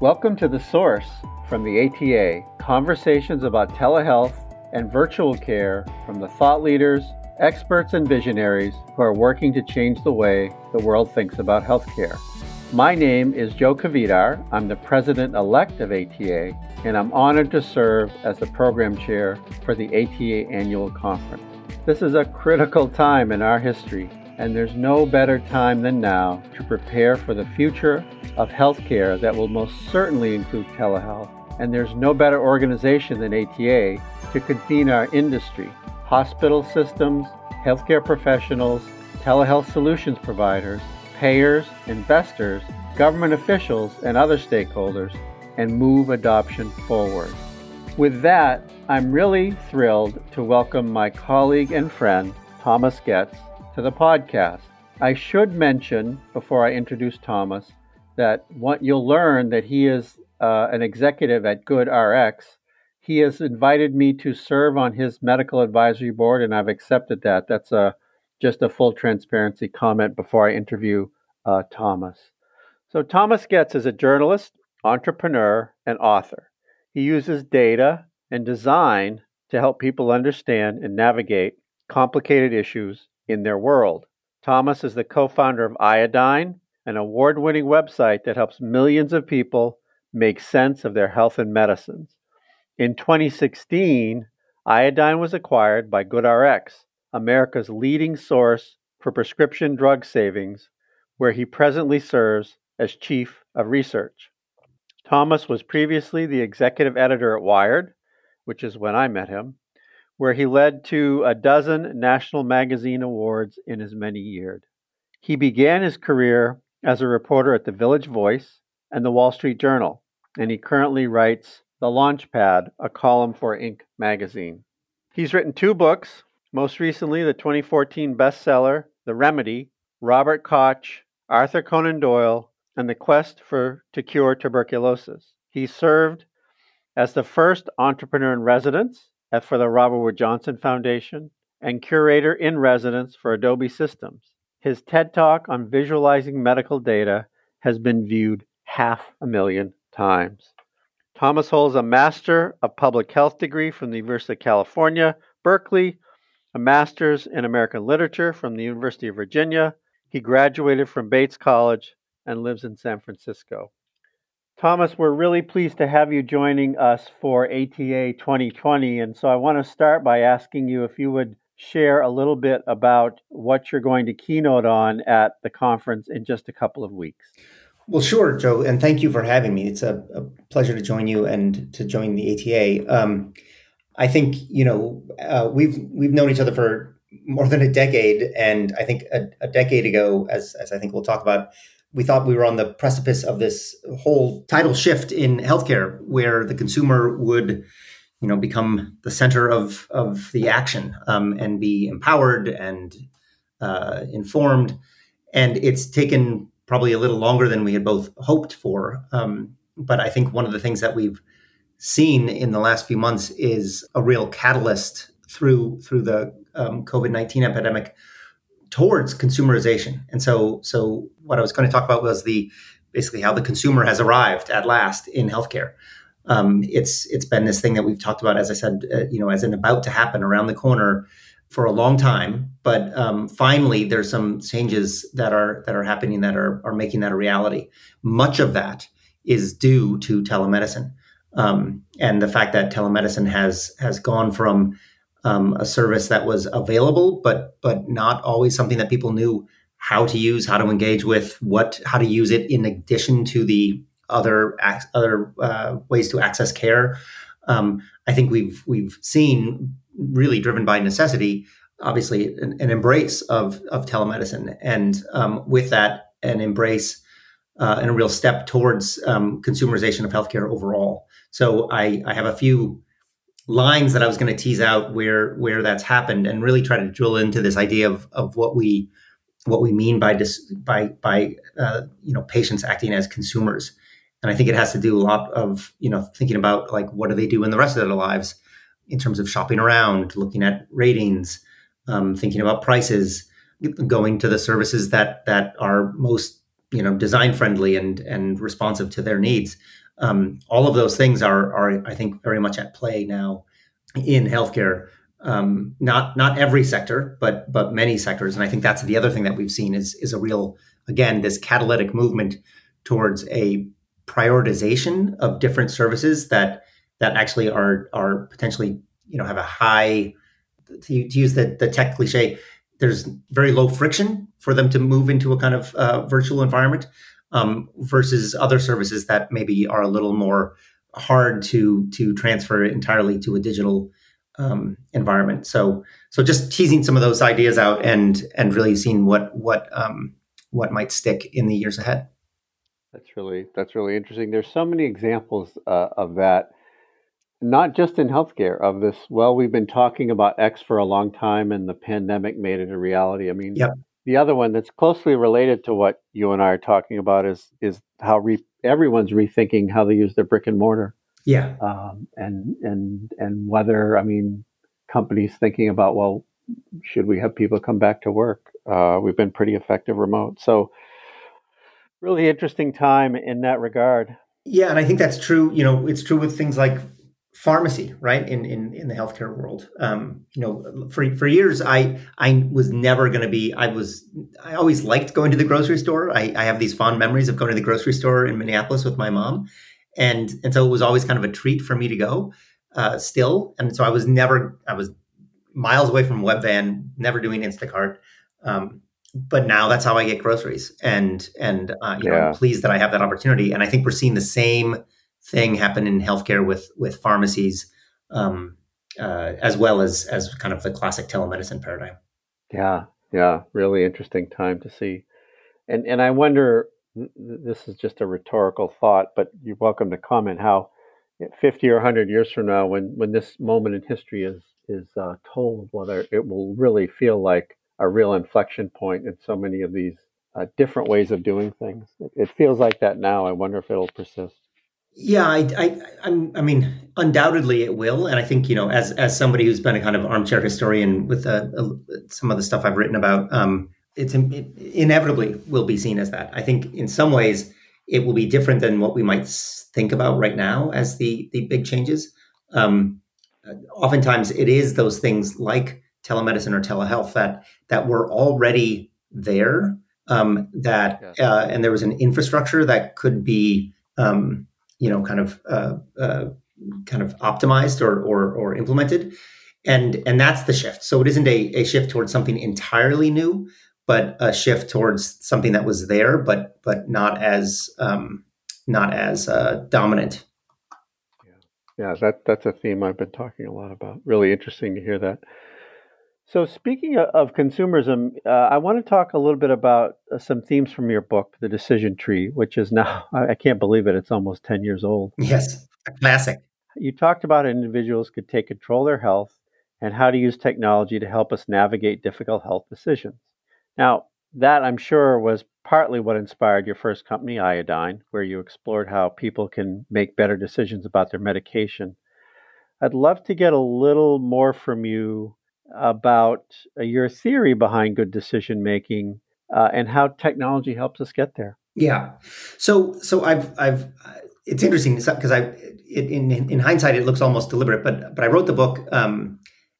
Welcome to The Source from the ATA conversations about telehealth and virtual care from the thought leaders, experts, and visionaries who are working to change the way the world thinks about healthcare. My name is Joe Kvedar. I'm the president elect of ATA, and I'm honored to serve as the program chair for the ATA annual conference. This is a critical time in our history, and there's no better time than now to prepare for the future of healthcare that will most certainly include telehealth. And there's no better organization than ATA to convene our industry, hospital systems, healthcare professionals, telehealth solutions providers, payers, investors, government officials, and other stakeholders, and move adoption forward. With that, I'm really thrilled to welcome my colleague and friend, Thomas Goetz, to the podcast. I should mention, before I introduce Thomas, that what you'll learn that he is uh, an executive at GoodRx. He has invited me to serve on his medical advisory board, and I've accepted that. That's a just a full transparency comment before I interview uh, Thomas. So, Thomas Goetz is a journalist, entrepreneur, and author. He uses data and design to help people understand and navigate complicated issues in their world. Thomas is the co founder of Iodine, an award winning website that helps millions of people make sense of their health and medicines. In 2016, Iodine was acquired by GoodRx, America's leading source for prescription drug savings where he presently serves as Chief of Research. Thomas was previously the executive editor at Wired, which is when I met him, where he led to a dozen national magazine awards in as many years. He began his career as a reporter at the Village Voice and the Wall Street Journal, and he currently writes The Launchpad, a column for Inc. magazine. He's written two books, most recently the 2014 bestseller, The Remedy Robert Koch Arthur Conan Doyle, and the quest for to cure tuberculosis. He served as the first entrepreneur in residence for the Robert Wood Johnson Foundation and curator in residence for Adobe Systems. His TED Talk on visualizing medical data has been viewed half a million times. Thomas holds a Master of Public Health degree from the University of California, Berkeley, a Master's in American Literature from the University of Virginia, he graduated from Bates College and lives in San Francisco. Thomas, we're really pleased to have you joining us for ATA 2020. And so I want to start by asking you if you would share a little bit about what you're going to keynote on at the conference in just a couple of weeks. Well, sure, Joe, and thank you for having me. It's a, a pleasure to join you and to join the ATA. Um, I think you know uh, we've we've known each other for more than a decade. And I think a, a, decade ago, as, as I think we'll talk about, we thought we were on the precipice of this whole tidal shift in healthcare where the consumer would you know become the center of of the action um, and be empowered and uh, informed. And it's taken probably a little longer than we had both hoped for. Um, but i think one of the things that we've seen in the last few months is a real catalyst through through the um, COVID nineteen epidemic towards consumerization. And so, so what I was going to talk about was the basically how the consumer has arrived at last in healthcare. Um, it's it's been this thing that we've talked about, as I said, uh, you know, as an about to happen around the corner for a long time. But um, finally, there's some changes that are that are happening that are are making that a reality. Much of that is due to telemedicine um, and the fact that telemedicine has has gone from um, a service that was available, but but not always something that people knew how to use, how to engage with, what how to use it in addition to the other other uh, ways to access care. Um, I think we've we've seen really driven by necessity, obviously an, an embrace of of telemedicine, and um, with that an embrace uh, and a real step towards um, consumerization of healthcare overall. So I, I have a few lines that I was going to tease out where where that's happened and really try to drill into this idea of of what we what we mean by dis, by by uh, you know patients acting as consumers. And I think it has to do a lot of you know thinking about like what do they do in the rest of their lives in terms of shopping around looking at ratings um, thinking about prices going to the services that that are most you know design friendly and and responsive to their needs Um, all of those things are, are, I think, very much at play now in healthcare. Um, not not every sector, but but many sectors, and I think that's the other thing that we've seen is is a real again this catalytic movement towards a prioritization of different services that that actually are are potentially you know have a high to, to use the, the tech cliche there's very low friction for them to move into a kind of uh, virtual environment um, versus other services that maybe are a little more hard to to transfer entirely to a digital um, environment. So so just teasing some of those ideas out and and really seeing what what um, what might stick in the years ahead. That's really that's really interesting. There's so many examples uh, of that not just in healthcare of this well we've been talking about x for a long time and the pandemic made it a reality i mean yep. The other one that's closely related to what you and i are talking about is is how re- everyone's rethinking how they use their brick and mortar. Yeah. Um, and and and whether i mean companies thinking about well should we have people come back to work? Uh, we've been pretty effective remote. So really interesting time in that regard. Yeah and i think that's true you know it's true with things like pharmacy right in in, in the healthcare world. Um, you know for for years i i was never going to be i was i always liked going to the grocery store. I, I have these fond memories of going to the grocery store in minneapolis with my mom. And and so it was always kind of a treat for me to go uh, still. And so i was never i was miles away from webvan never doing instacart. Um, but now that's how i get groceries. And and uh, you yeah. know i'm pleased that i have that opportunity. And i think we're seeing the same thing happen in healthcare with with pharmacies, um, uh, as well as as kind of the classic telemedicine paradigm. Yeah, yeah, really interesting time to see, and and I wonder. This is just a rhetorical thought, but you're welcome to comment how 50 or 100 years from now, when when this moment in history is is uh, told, whether it will really feel like a real inflection point in so many of these uh, different ways of doing things. It, it feels like that now. I wonder if it'll persist. Yeah, I, I, I'm, I mean, undoubtedly it will, and I think you know, as as somebody who's been a kind of armchair historian with uh, some of the stuff I've written about, um, it's it inevitably will be seen as that. I think in some ways it will be different than what we might think about right now as the the big changes. Um, oftentimes, it is those things like telemedicine or telehealth that that were already there. Um, that uh, and there was an infrastructure that could be um, you know kind of uh, uh, kind of optimized or, or, or implemented. And and that's the shift. So it isn't a, a shift towards something entirely new but a shift towards something that was there but but not as um, not as uh, dominant. Yeah. yeah that that's a theme i've been talking a lot about. Really interesting to hear that so, speaking of consumerism, uh, I want to talk a little bit about uh, some themes from your book, The Decision Tree, which is now, I can't believe it, it's almost 10 years old. Yes, a classic. You talked about individuals could take control of their health and how to use technology to help us navigate difficult health decisions. Now, that I'm sure was partly what inspired your first company, Iodine, where you explored how people can make better decisions about their medication. I'd love to get a little more from you about uh, your theory behind good decision making uh, and how technology helps us get there. Yeah. So so I've I've it's interesting because I it, in in hindsight it looks almost deliberate, but but I wrote the book um,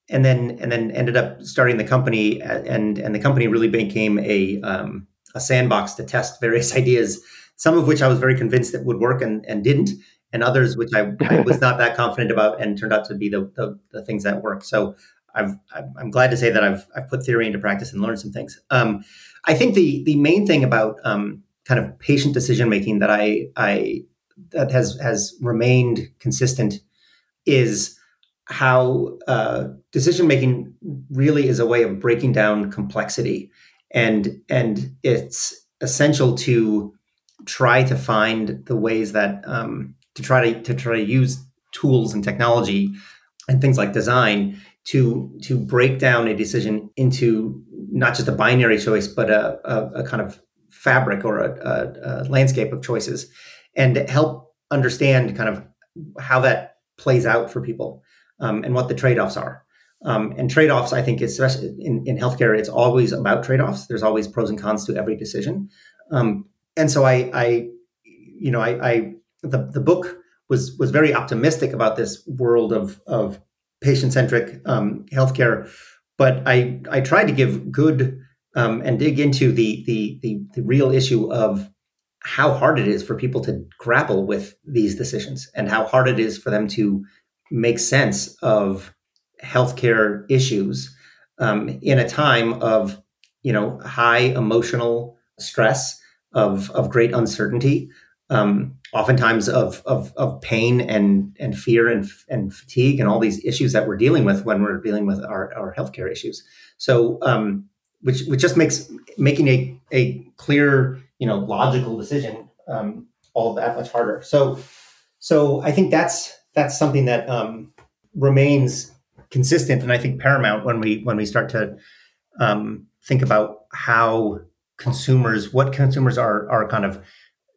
and then and then ended up starting the company and and the company really became a um, a sandbox to test various ideas, some of which I was very convinced that would work and and didn't, and others which I, I was not that confident about and turned out to be the, the, the things that work. So I've, I'm glad to say that I've, I've put theory into practice and learned some things. Um, I think the the main thing about um, kind of patient decision making that I I that has has remained consistent is how uh, decision making really is a way of breaking down complexity, and and it's essential to try to find the ways that um, to try to to try to use tools and technology and things like design to to break down a decision into not just a binary choice, but a, a, a kind of fabric or a, a, landscape of choices, and help understand kind of how that plays out for people um, and what the trade offs are. Um, and trade offs, I think, especially in, in healthcare, it's always about trade offs. There's always pros and cons to every decision. Um, and so I, I, you know, I, I the, the book was was very optimistic about this world of of patient centric um, healthcare, but I I tried to give good um, and dig into the, the the the real issue of how hard it is for people to grapple with these decisions and how hard it is for them to make sense of healthcare issues um, in a time of you know high emotional stress of of great uncertainty. Um, oftentimes of, of of pain and and fear and and fatigue and all these issues that we're dealing with when we're dealing with our, our healthcare issues. So um, which which just makes making a a clear you know logical decision um, all that much harder. So so I think that's that's something that um, remains consistent and I think paramount when we when we start to um, think about how consumers what consumers are are kind of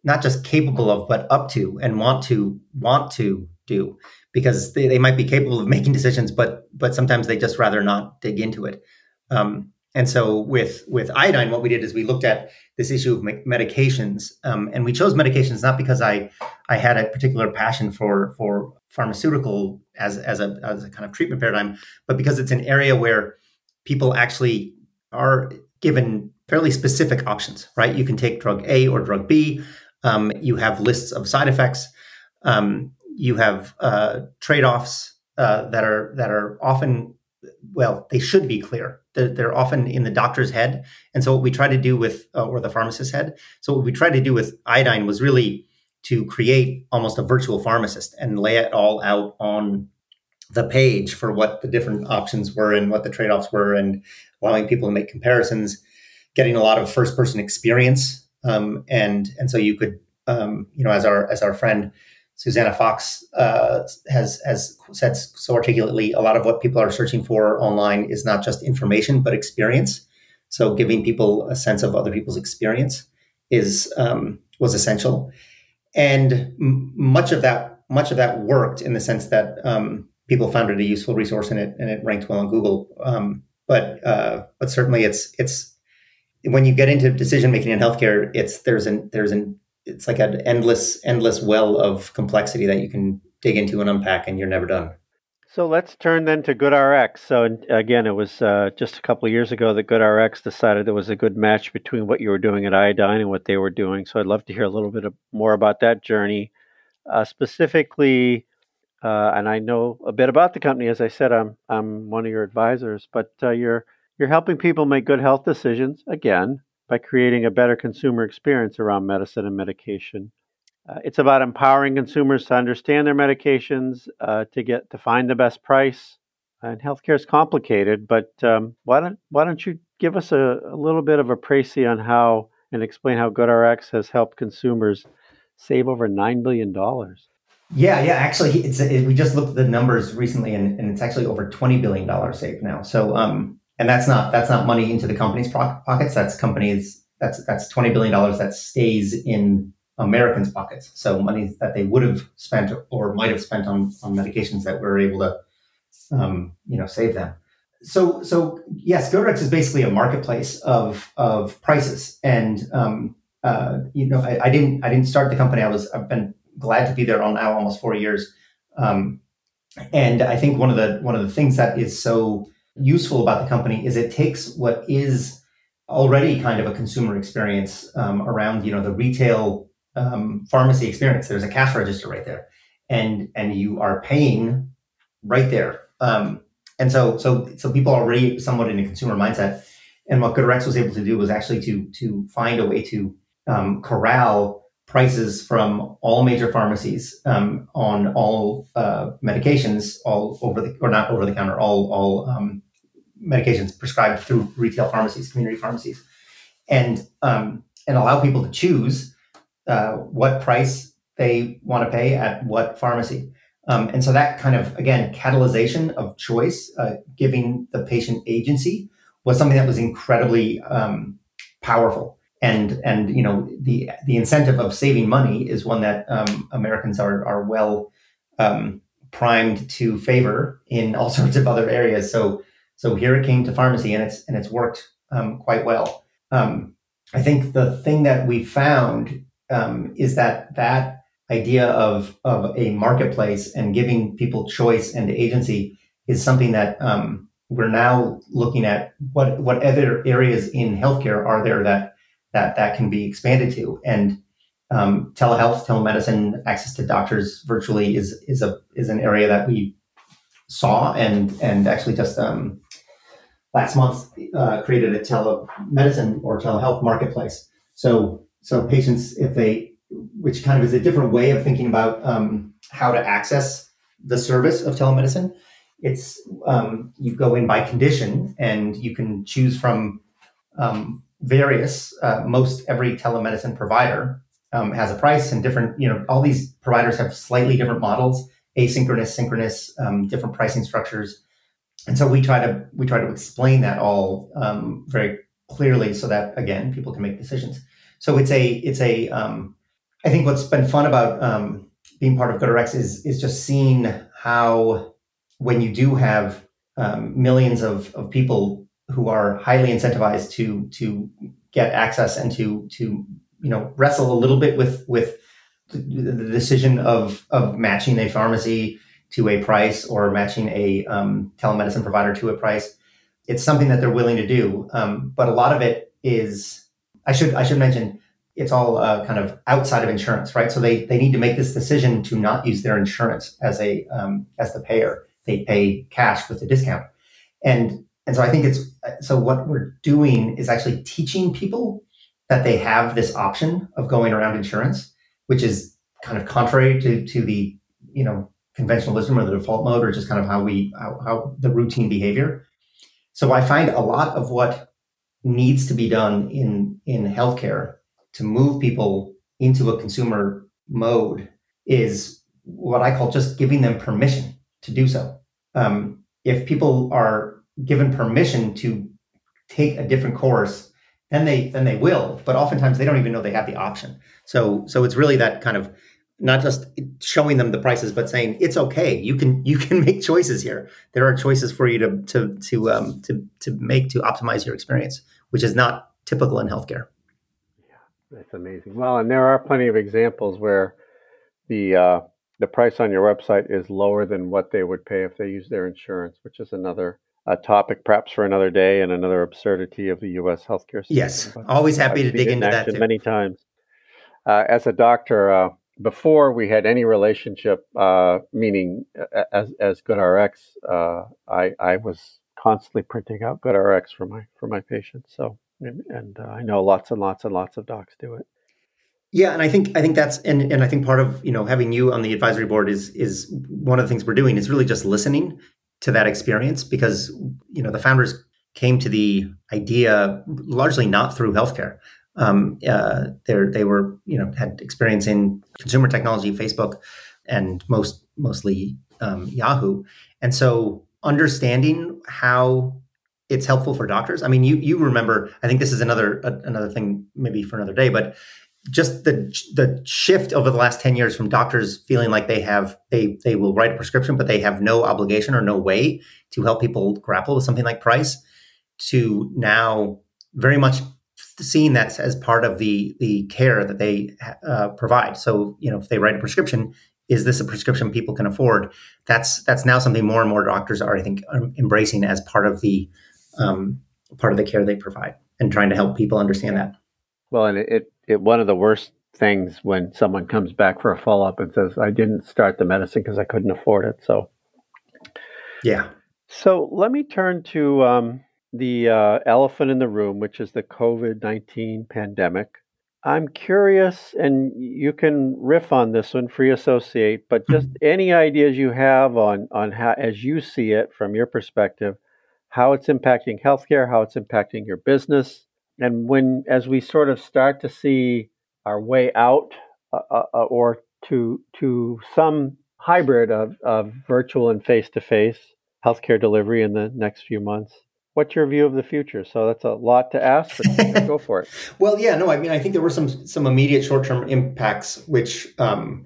not just capable of but up to and want to want to do. Because they, they might be capable of making decisions but but sometimes they just rather not dig into it. Um, and so with with iodine what we did is we looked at this issue of medications. Um, and we chose medications not because i i had a particular passion for for pharmaceutical as as a as a kind of treatment paradigm but because it's an area where people actually are given fairly specific options right? You can take drug a or drug b um, you have lists of side effects um, you have uh, trade-offs uh, that are that are often well, they should be clear. They're, they're, often in the doctor's head. And so what we try to do with, uh, or the pharmacist's head. So what we tried to do with iodine was really to create almost a virtual pharmacist and lay it all out on the page for what the different options were and what the trade-offs were and allowing people to make comparisons, getting a lot of first-person experience. Um, and, and so you could, um, you know, as our, as our friend, Susannah Fox uh, has has said so articulately. A lot of what people are searching for online is not just information, but experience. So, giving people a sense of other people's experience is um, was essential, and m- much of that much of that worked in the sense that um, people found it a useful resource and it and it ranked well on Google. Um, but uh, but certainly, it's it's when you get into decision making in healthcare, it's there's an there's an it's like an endless endless well of complexity that you can dig into and unpack and you're never done so let's turn then to GoodRx. So again, it was uh, just a couple of years ago that GoodRx decided there was a good match between what you were doing at Iodine and what they were doing. So I'd love to hear a little bit more about that journey, uh, specifically. Uh, and I know a bit about the company. As I said, I'm I'm one of your advisors, but uh, you're you're helping people make good health decisions again by creating a better consumer experience around medicine and medication. Uh, it's about empowering consumers to understand their medications, uh, to get to find the best price. And healthcare is complicated, but um, why don't why don't you give us a, a little bit of a précis on how and explain how GoodRx has helped consumers save over nine billion dollars? Yeah, yeah. Actually, it's it, we just looked at the numbers recently, and, and it's actually over twenty billion dollars saved now. So, um, and that's not that's not money into the company's pockets. That's companies that's that's twenty billion dollars that stays in Americans' pockets. So money that they would have spent or might have spent on on medications that we're able to um, you know save them. So so yes, GoodRx is basically a marketplace of of prices, and um, uh, you know I, I, didn't I didn't start the company. I was I've been glad to be there on now almost four years. Um, and I think one of the one of the things that is so useful about the company is it takes what is already kind of a consumer experience um, around you know the retail um, pharmacy experience. There's a cash register right there, and and you are paying right there. Um, and so so so people are already somewhat in a consumer mindset. And what GoodRx was able to do was actually to to find a way to um, corral prices from all major pharmacies um, on all uh, medications, all over the or not over the counter, all all um, medications prescribed through retail pharmacies, community pharmacies, and um, and allow people to choose uh, what price they want to pay at what pharmacy. Um, and so that kind of again catalyzation of choice, uh, giving the patient agency, was something that was incredibly um, powerful. And and you know the the incentive of saving money is one that um, Americans are are well um, primed to favor in all sorts of other areas. So so here it came to pharmacy, and it's and it's worked um, quite well. Um, I think the thing that we found um, is that that idea of of a marketplace and giving people choice and agency is something that um, we're now looking at. What what other areas in healthcare are there that that that can be expanded to? And um, telehealth, telemedicine, access to doctors virtually is is a is an area that we saw and and actually just um, last month uh, created a telemedicine or telehealth marketplace. So so patients, if they, which kind of is a different way of thinking about um, how to access the service of telemedicine. It's um, you go in by condition, and you can choose from um, various. Uh, most every telemedicine provider um, has a price, and different. You know, all these providers have slightly different models, asynchronous, synchronous, um, different pricing structures and so we try to we try to explain that all um, very clearly so that again people can make decisions. So it's a it's a um, i think what's been fun about um, being part of GoodRx is is just seeing how when you do have um, millions of, of people who are highly incentivized to to get access and to to you know wrestle a little bit with with the, the decision of of matching a pharmacy to a price or matching a um, telemedicine provider to a price. It's something that they're willing to do, um, but a lot of it is. I should I should mention it's all uh, kind of outside of insurance, right? So they they need to make this decision to not use their insurance as a um, as the payer. They pay cash with a discount, and and so I think it's so what we're doing is actually teaching people that they have this option of going around insurance, which is kind of contrary to to the you know conventional wisdom or the default mode or just kind of how we how, how the routine behavior. So i find a lot of what needs to be done in in healthcare to move people into a consumer mode is what i call just giving them permission to do so. Um, if people are given permission to take a different course then they then they will but oftentimes they don't even know they have the option. So so it's really that kind of not just showing them the prices, but saying it's okay. You can you can make choices here. There are choices for you to to to um, to to make to optimize your experience, which is not typical in healthcare. Yeah, that's amazing. Well, and there are plenty of examples where the uh, the price on your website is lower than what they would pay if they use their insurance, which is another a topic perhaps for another day and another absurdity of the U.S. healthcare system. Yes, but always happy to dig into that many times. Uh, as a doctor, uh, before we had any relationship, uh, meaning as as GoodRx, uh, I I was constantly printing out GoodRx for my for my patients. So and, and uh, I know lots and lots and lots of docs do it. Yeah, and I think I think that's and and I think part of you know having you on the advisory board is is one of the things we're doing is really just listening to that experience because you know the founders came to the idea largely not through healthcare um, uh, they were you know had experience in consumer technology, Facebook, and most mostly um, Yahoo, and so understanding how it's helpful for doctors. I mean, you you remember. I think this is another another thing maybe for another day, but just the the shift over the last 10 years from doctors feeling like they have they they will write a prescription but they have no obligation or no way to help people grapple with something like price to now very much seeing that as part of the the care that they uh, provide. So you know, if they write a prescription, is this a prescription people can afford? That's that's now something more and more doctors are, I think, embracing as part of the um, part of the care they provide and trying to help people understand that. Well, and it, it one of the worst things when someone comes back for a follow up and says, "I didn't start the medicine because I couldn't afford it." So, yeah. So let me turn to um, the uh, elephant in the room, which is the COVID 19 pandemic. I'm curious, and you can riff on this one, free associate, but just mm-hmm. any ideas you have on, on how, as you see it from your perspective, how it's impacting healthcare, how it's impacting your business. And when, as we sort of start to see our way out uh, uh, uh or to, to some hybrid of, of virtual and face to face healthcare delivery in the next few months, what's your view of the future? So that's a lot to ask, but go for it. Well, yeah, no, I mean, I think there were some some immediate short term impacts, which um,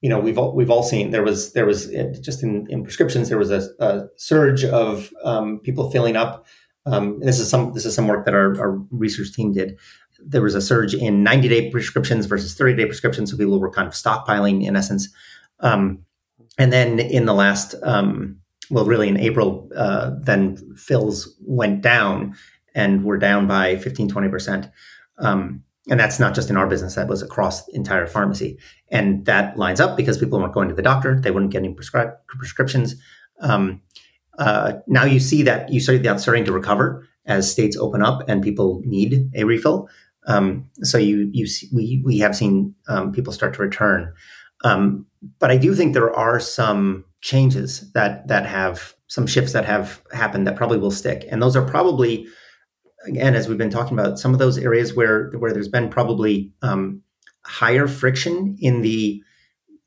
you know we've all, we've all seen. There was there was just in, in prescriptions there was a, a surge of um, people filling up. Um, this is some this is some work that our, our research team did there was a surge in 90 day prescriptions versus 30 day prescriptions. So people were kind of stockpiling in essence. Um, and then in the last, um, well, really in April, uh, then fills went down and were down by 15, 20%. Um, and that's not just in our business, that was across the entire pharmacy. And that lines up because people weren't going to the doctor, they weren't getting prescri- prescriptions. Um, uh, now you see that you see that starting to recover as states open up and people need a refill. Um, so you you see, we we have seen um, people start to return, um, but I do think there are some changes that that have some shifts that have happened that probably will stick, and those are probably again as we've been talking about some of those areas where where there's been probably um, higher friction in the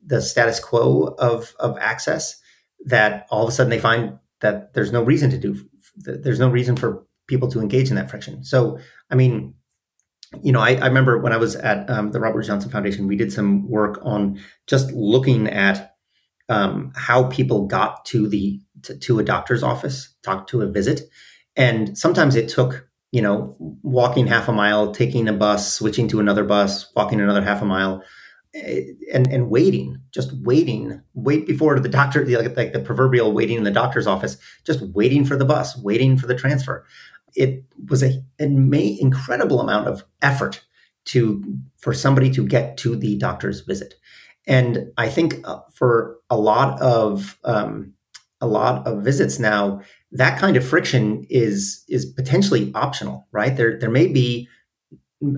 the status quo of of access that all of a sudden they find that there's no reason to do there's no reason for people to engage in that friction. So I mean you know, I, I, remember when I was at um, the Robert Johnson Foundation, we did some work on just looking at um, how people got to the to, to, a doctor's office, talk to a visit, and sometimes it took you know walking half a mile, taking a bus, switching to another bus, walking another half a mile, eh, and and waiting, just waiting, wait before the doctor, like, like the proverbial waiting in the doctor's office, just waiting for the bus, waiting for the transfer. It was a, an incredible amount of effort to for somebody to get to the doctor's visit and i think uh, for a lot of um, a lot of visits now that kind of friction is is potentially optional right there there may be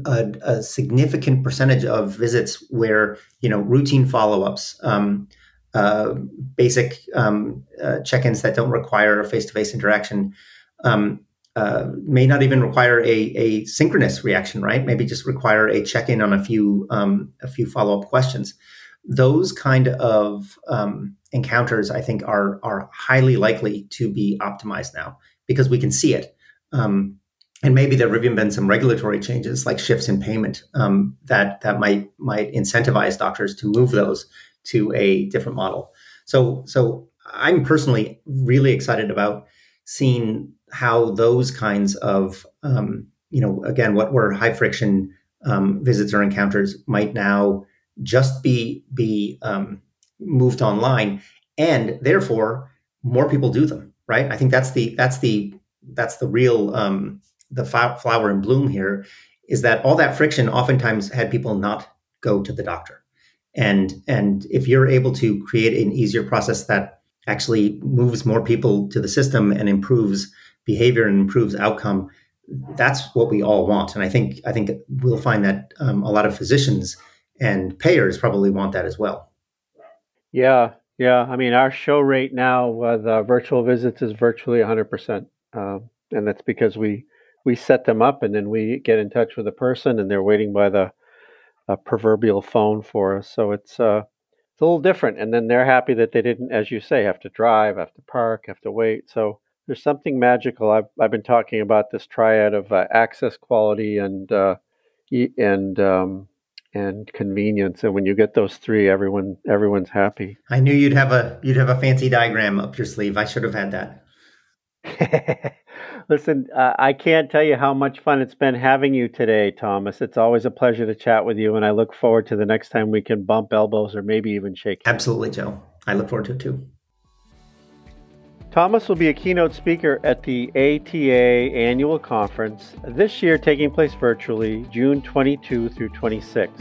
a, a significant percentage of visits where you know routine follow-ups um, uh, basic um, uh, check-ins that don't require a face-to-face interaction um, uh, may not even require a, a synchronous reaction, right? Maybe just require a check in on a few um, a few follow up questions. Those kind of um, encounters, I think, are are highly likely to be optimized now because we can see it. Um, and maybe there have even been some regulatory changes, like shifts in payment, um, that that might might incentivize doctors to move those to a different model. So, so I'm personally really excited about seeing how those kinds of um, you know again what were high friction um, visits or encounters might now just be be um, moved online and therefore more people do them right? I think that's the that's the that's the real um, the flower and bloom here is that all that friction oftentimes had people not go to the doctor. And and if you're able to create an easier process that actually moves more people to the system and improves behavior and improves outcome that's what we all want. And i think i think we'll find that um, a lot of physicians and payers probably want that as well. Yeah yeah. I mean our show rate now with uh, virtual visits is virtually 100% uh, and that's because we we set them up and then we get in touch with the person and they're waiting by the uh, proverbial phone for us. So it's uh it's a little different and then they're happy that they didn't as you say have to drive have to park have to wait. So there's something magical. I've I've been talking about this triad of uh, access, quality, and uh, and um, and convenience. And when you get those three, everyone everyone's happy. I knew you'd have a you'd have a fancy diagram up your sleeve. I should have had that. Listen, uh, I can't tell you how much fun it's been having you today, Thomas. It's always a pleasure to chat with you, and I look forward to the next time we can bump elbows or maybe even shake. Hands. Absolutely, Joe. I look forward to it too. Thomas will be a keynote speaker at the ATA annual conference, this year taking place virtually June 22 through 26.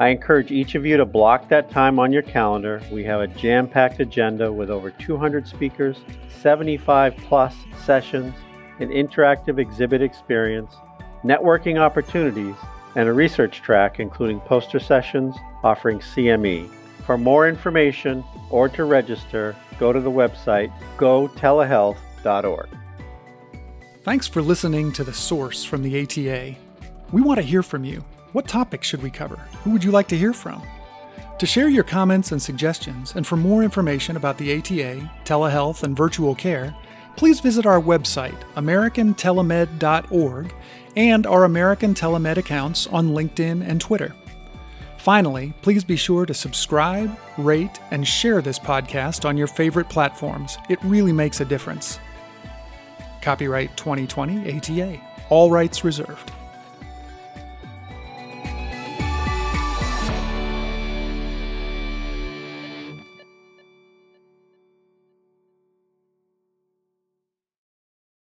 I encourage each of you to block that time on your calendar. We have a jam packed agenda with over 200 speakers, 75 plus sessions, an interactive exhibit experience, networking opportunities, and a research track including poster sessions offering CME. For more information or to register, go to the website gotelehealth.org. Thanks for listening to The Source from the ATA. We want to hear from you. What topics should we cover? Who would you like to hear from? To share your comments and suggestions, and for more information about the ATA, telehealth, and virtual care, please visit our website, americantelemed.org, and our American Telemed accounts on LinkedIn and Twitter. Finally, please be sure to subscribe, rate, and share this podcast on your favorite platforms. It really makes a difference. Copyright 2020 ATA. All rights reserved.